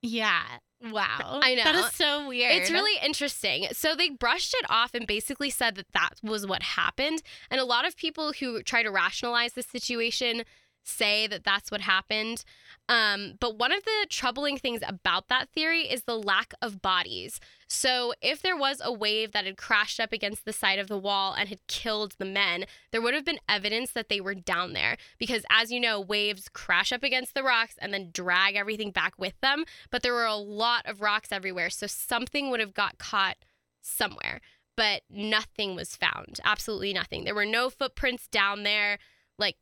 Yeah. Wow. I know. That is so weird. It's really interesting. So they brushed it off and basically said that that was what happened. And a lot of people who try to rationalize the situation say that that's what happened. Um, but one of the troubling things about that theory is the lack of bodies. So if there was a wave that had crashed up against the side of the wall and had killed the men, there would have been evidence that they were down there. Because as you know, waves crash up against the rocks and then drag everything back with them. But there were a lot of rocks everywhere. So something would have got caught somewhere. But nothing was found. Absolutely nothing. There were no footprints down there. Like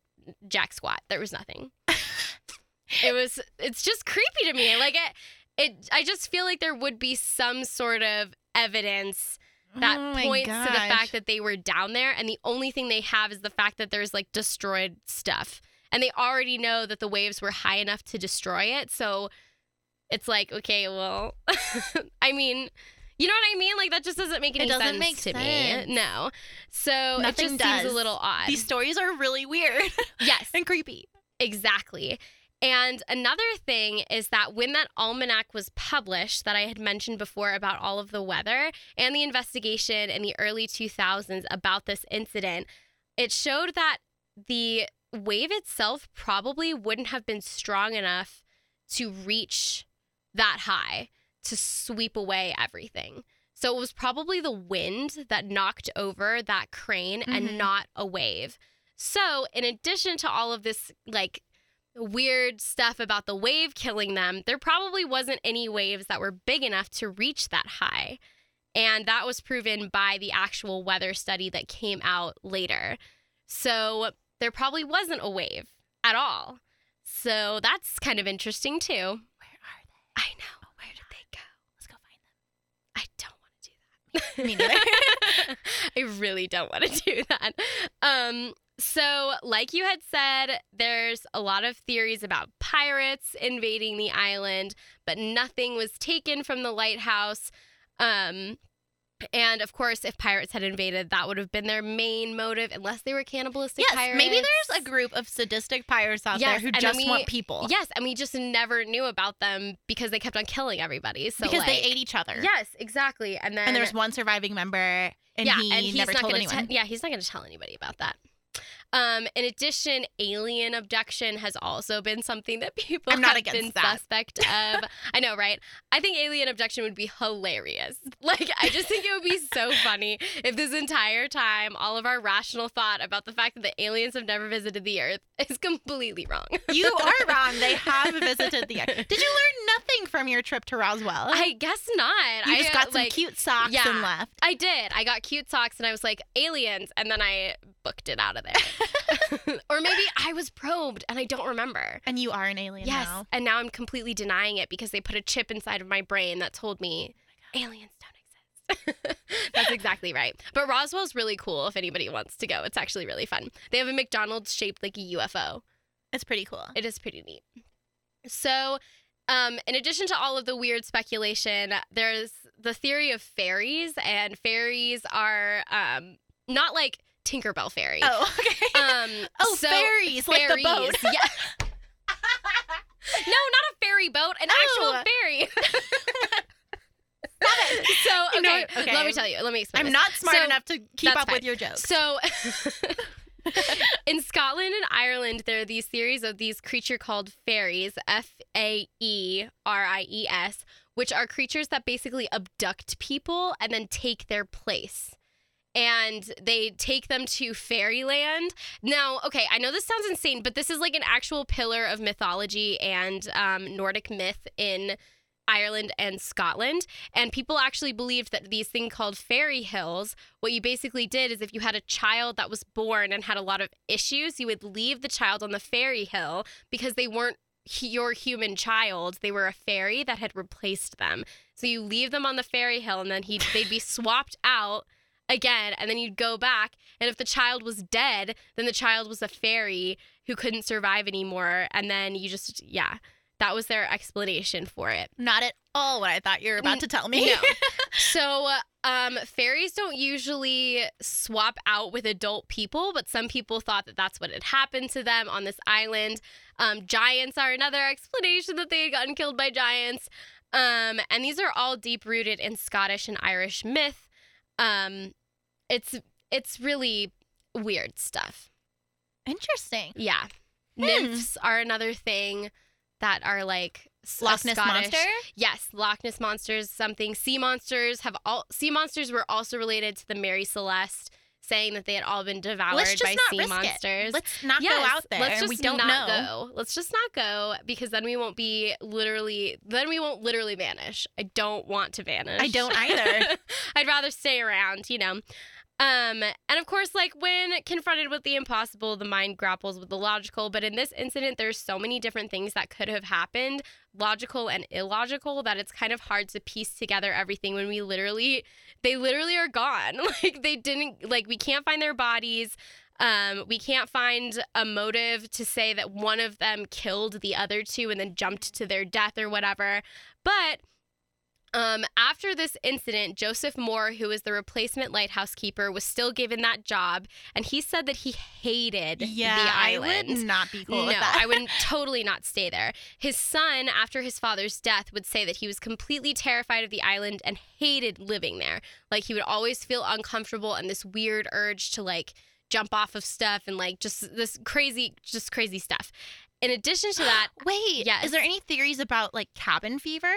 jack squat. There was nothing. it was it's just creepy to me. Like it it I just feel like there would be some sort of evidence that Oh points to the fact that they were down there and the only thing they have is the fact that there's like destroyed stuff. And they already know that the waves were high enough to destroy it. So it's like, okay, well, (laughs) I mean, you know what I mean? Like that just doesn't make any sense. It doesn't sense make to sense. me. No. So Nothing it just seems a little odd. These stories are really weird (laughs) yes. and creepy. Exactly. And another thing is that when that almanac was published, that I had mentioned before about all of the weather and the investigation in the early 2000s about this incident, it showed that the wave itself probably wouldn't have been strong enough to reach that high to sweep away everything. So it was probably the wind that knocked over that crane Mhm. and not a wave. So, in addition to all of this, like, weird stuff about the wave killing them, there probably wasn't any waves that were big enough to reach that high. And that was proven by the actual weather study that came out later. So, there probably wasn't a wave at all. So, that's kind of interesting too. Where are they? I know. Where did they go? Let's go find I don't want to do that. them. Me neither. (laughs) I really don't want to do that. Um, so, like you had said, there's a lot of theories about pirates invading the island, but nothing was taken from the lighthouse. Um, and of course, if pirates had invaded, that would have been their main motive, unless they were cannibalistic yes, pirates. maybe there's a group of sadistic pirates out Yes, there who just we- want people. Yes, and we just never knew about them because they kept on killing everybody. So because they ate each other. Yes, exactly. And then And there's one surviving member, and yeah, he and he's never told anyone. te- yeah, he's not going to tell anybody about that. Um, in addition, alien abduction has also been something that (laughs) people I'm not have been that. suspect of. (laughs) I know, right? I think alien abduction would be hilarious. (laughs) Like, I just think it would be so funny if this entire time all of our rational thought about the fact that the aliens have never visited the Earth is completely wrong. you are wrong. They have visited the. Earth. Did you learn nothing from your trip to Roswell? I guess not. you I just got some like, cute socks yeah. and left. I did. I got cute socks and I was like, aliens. And then I booked it out of there. (laughs) or maybe I was probed and I don't remember. And you are an alien yes. now. And now I'm completely denying it because they put a chip inside of my brain that told me aliens don't exist. (laughs) That's exactly right. But Roswell's really cool if anybody wants to go. It's actually really fun. They have a McDonald's shaped like a UFO. It's pretty cool. It is pretty neat. So, um, in addition to all of the weird speculation, there's the theory of fairies, and fairies are um, not like Tinkerbell fairy. Oh, (laughs) okay. Um, oh, so fairies, like the boat. yeah. (laughs) no, not a ferry boat, an Oh. actual ferry. (laughs) so okay, No, okay. let me tell you. Let me explain. I'm this. not smart So, enough to keep up with your jokes. So, in Scotland and Ireland, there are these theories of these creature called fairies, F A E R I E S, which are creatures that basically abduct people and then take their place. And they take them to fairyland. Now, okay, I know this sounds insane, but this is like an actual pillar of mythology and um, Nordic myth in Ireland and Scotland. And people actually believed that these things called fairy hills, what you basically did is if you had a child that was born and had a lot of issues, you would leave the child on the fairy hill because they weren't your human child. They were a fairy that had replaced them. So you leave them on the fairy hill and then he they'd be swapped out again and then you'd go back and if the child was dead, then the child was a fairy who couldn't survive anymore and then you just yeah. That was their explanation for it. Not at all what I thought you were about to tell me. No. (laughs) so, um, fairies don't usually swap out with adult people, but some people thought that that's what had happened to them on this island. Um, giants are another explanation that they had gotten killed by giants. Um, and these are all deep rooted in Scottish and Irish myth. Um, it's it's really weird stuff. Interesting. Yeah, Hmm. nymphs are another thing that are like Loch Ness Scottish- monster. Yes, Loch Ness monsters, something. Sea monsters have all sea monsters were also related to the Mary Celeste, saying that they had all been devoured Let's just by not sea risk monsters. it. Let's not Yes, go out there. Let's just we don't not know. go. Let's just not go because then we won't be literally. Then we won't literally vanish. I don't want to vanish. I don't either. (laughs) I'd rather stay around. You know. Um, and of course, like when confronted with the impossible, the mind grapples with the logical. But in this incident, there's so many different things that could have happened, logical and illogical, that it's kind of hard to piece together everything when we literally, they literally are gone. (laughs) Like they didn't, like we can't find their bodies. Um, we can't find a motive to say that one of them killed the other two and then jumped to their death or whatever. But um, after this incident, Joseph Moore, who was the replacement lighthouse keeper, was still given that job, and he said that he hated Yeah, the I island. would not be cool no. I would (laughs) totally not stay there. His son, after his father's death, would say that he was completely terrified of the island and hated living there. Like he would always feel uncomfortable and this weird urge to like jump off of stuff and like just this crazy, just crazy stuff. In addition to that, (gasps) Wait, Yes. is there any theories about like cabin fever?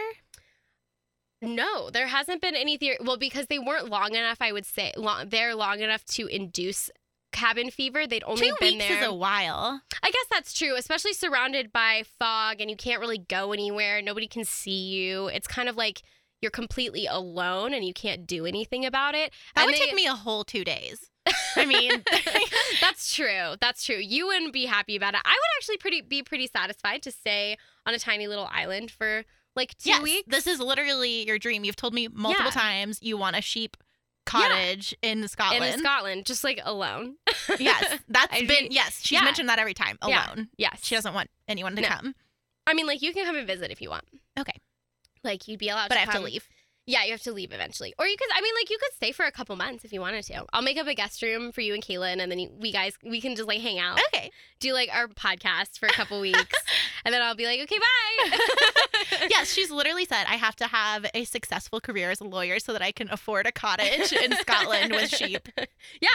No, there hasn't been any theory. Well, because they weren't long enough, I would say long, they're long enough to induce cabin fever. They'd only Two been weeks there. is a while. I guess that's true, especially surrounded by fog and you can't really go anywhere. Nobody can see you. It's kind of like you're completely alone and you can't do anything about it. That And would they- take me a whole two days. (laughs) I mean, (laughs) that's true. That's true. You wouldn't be happy about it. I would actually pretty be pretty satisfied to stay on a tiny little island for like two yes, weeks. this is literally your dream. You've told me multiple Yeah. times you want a sheep cottage in Scotland. in Scotland, just like alone. yes, (laughs) that's been be- yes. She's yeah. mentioned that every time. Yeah. Alone. yes. She doesn't want anyone to No. come. I mean, like you can come and visit if you want. Okay. Like you'd be allowed But to I have to leave. Yeah, you have to leave eventually. Or you could I mean like you could stay for a couple months if you wanted to. I'll make up a guest room for you and Kaylin and then you, we guys we can just like hang out. Okay. Do like our podcast for a couple (laughs) weeks. and then I'll be like, "Okay, bye." (laughs) yes, she's (laughs) literally said I have to have a successful career as a lawyer so that I can afford a cottage in Scotland with sheep. yeah.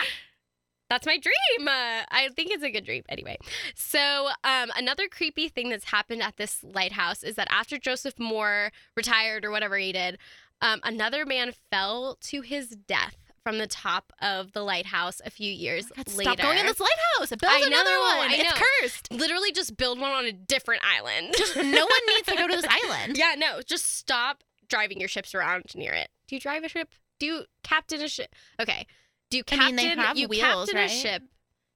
That's my dream. Uh, I think it's a good dream anyway. So, um, another creepy thing that's happened at this lighthouse is that after Joseph Moore retired or whatever he did, um, another man fell to his death from the top of the lighthouse a few years God, later. Stop going in this lighthouse. Build I another know, one. I it's know. cursed. Literally, just build one on a different island. no one needs to go to this (laughs) island. yeah, no, just stop driving your ships around near it. Do you drive a ship? Do you captain a ship? Okay. Do you I captain? mean, they have you wheels, captain right? a ship.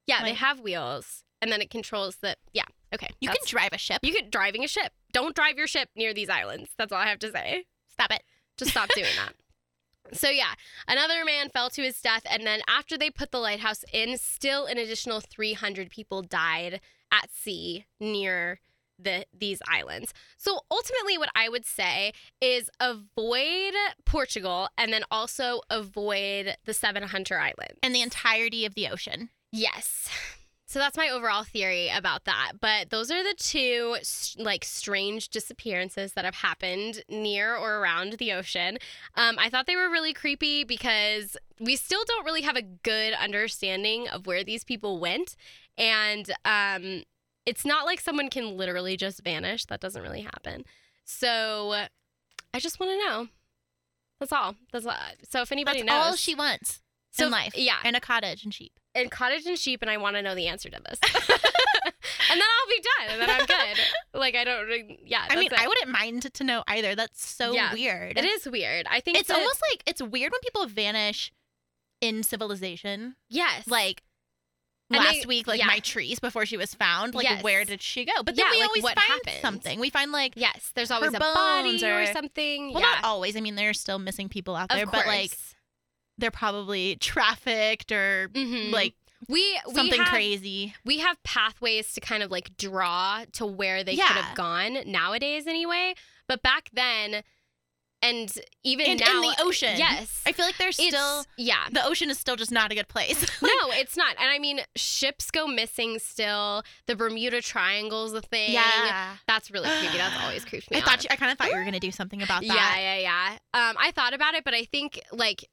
Yeah, they have wheels, and then it controls the. Yeah. Okay. You can drive a ship. You can driving a ship. Don't drive your ship near these islands. That's all I have to say. Stop it. Just stop doing that. So yeah, another man fell to his death, and then after they put the lighthouse in, still an additional 300 people died at sea near the these islands. So ultimately, what I would say is avoid Portugal, and then also avoid the Seven Hunter Islands. And the entirety of the ocean. Yes. So that's my overall theory about that. But those are the two like strange disappearances that have happened near or around the ocean. Um, I thought they were really creepy because we still don't really have a good understanding of where these people went, and um, it's not like someone can literally just vanish. That doesn't really happen. So I just want to know. That's all. That's all. So if anybody knows That's knows, all she wants so in life. yeah, And a cottage and sheep. and cottage and sheep, and I want to know the answer to this. (laughs) (laughs) and then I'll be done, and then I'm good. (laughs) Like I don't. Yeah, I mean, it. I wouldn't mind to know either. That's so Yeah. weird. It is weird. I think It's that- almost like it's weird when people vanish in civilization. yes, Like And last they- week, like yeah. my trees before she was found. Like Yes. where did she go? But then Yeah, we like, always what find happened? something. We find like yes. There's always a body bones or, or- something. well, yeah, not always. I mean, there's still missing people out there, but like they're probably trafficked or Mhm. like we we something have, crazy. We have pathways to kind of like draw to where they could have gone nowadays, anyway. But back then, and even And now, in the ocean. yes, I feel like there's still yeah. the ocean is still just not a good place. (laughs) no, it's not. And I mean, ships go missing still. The Bermuda Triangle's a thing. yeah. That's really creepy. That's always creeped me I out. thought you, I kind of thought you were gonna do something about that. yeah, yeah, yeah. Um, I thought about it, but I think like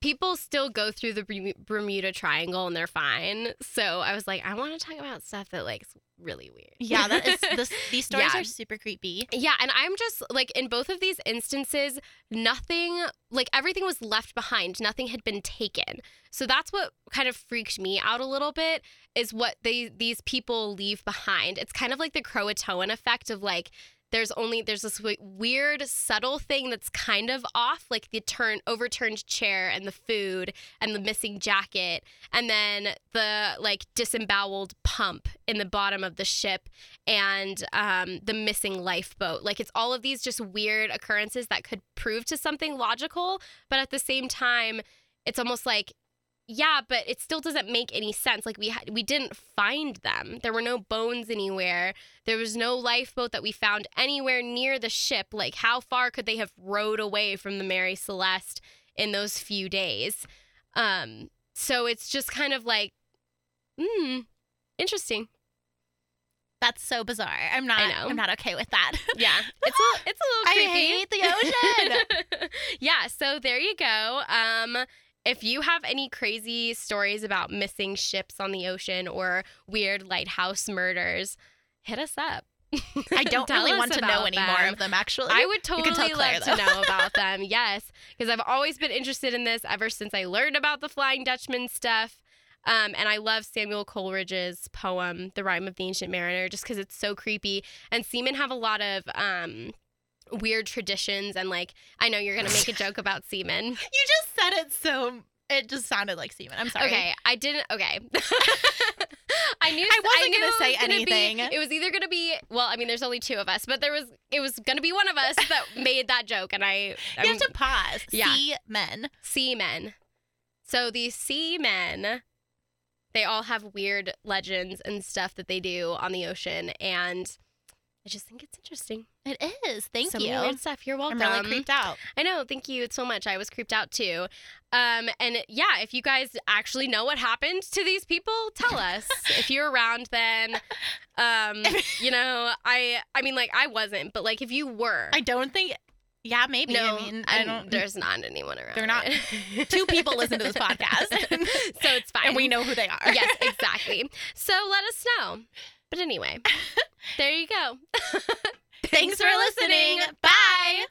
people still go through the Bermuda Triangle and they're fine. So I was like, I want to talk about stuff that like really weird. Yeah, that is (laughs) this, these stories Yeah. are super creepy. Yeah, and I'm just like in both of these instances, nothing like everything was left behind. Nothing had been taken. So that's what kind of freaked me out a little bit is what they these people leave behind. It's kind of like the Croatoan effect of like there's only there's this weird subtle thing that's kind of off like the turn overturned chair and the food and the missing jacket and then the like disemboweled pump in the bottom of the ship and um, the missing lifeboat. Like it's all of these just weird occurrences that could prove to something logical, but at the same time, it's almost like, yeah, but it still doesn't make any sense. Like we ha- we didn't find them. There were no bones anywhere. There was no lifeboat that we found anywhere near the ship. Like how far could they have rowed away from the Mary Celeste in those few days? Um, so it's just kind of like, hmm, interesting. That's so bizarre. I'm not. I know. I'm not okay with that. (laughs) Yeah, it's a (laughs) it's a little I hate the ocean. (laughs) yeah, so there you go. Um if you have any crazy stories about missing ships on the ocean or weird lighthouse murders, hit us up. I don't (laughs) really want to know any them. more of them. Actually, I would totally tell Claire, love to though. know (laughs) about them. Yes, because I've always been interested in this ever since I learned about the Flying Dutchman stuff. Um, and I love Samuel Coleridge's poem, The Rime of the Ancient Mariner, just because it's so creepy. And seamen have a lot of um, weird traditions. And, like, I know you're going to make a joke about seamen. (laughs) You just said it so. It just sounded like semen. I'm sorry. Okay, I didn't. Okay. (laughs) I knew I wasn't knew gonna say gonna be- anything. it was either gonna be well. I mean, there's only two of us, but there was it was gonna be one of us that (laughs) made that joke, and I You I'm, have to pause. Yeah. See men. seamen. So these seamen, they all have weird legends and stuff that they do on the ocean, and I just think it's interesting. It is. Thank Some you. weird stuff. You're welcome. I'm really creeped out. I know. Thank you so much. I was creeped out too. Um, and yeah, if you guys actually know what happened to these people, tell (laughs) us. if you're around, then, um, (laughs) you know, I, I mean, like I wasn't, but like if you were, I don't think. Yeah, maybe. no, I mean, I don't. There's not anyone around. They're not-? (laughs) Two people listen to this podcast. so it's fine. and we know who they are. yes, exactly. So let us know. But anyway, (laughs) there you go. (laughs) Thanks for listening. Bye.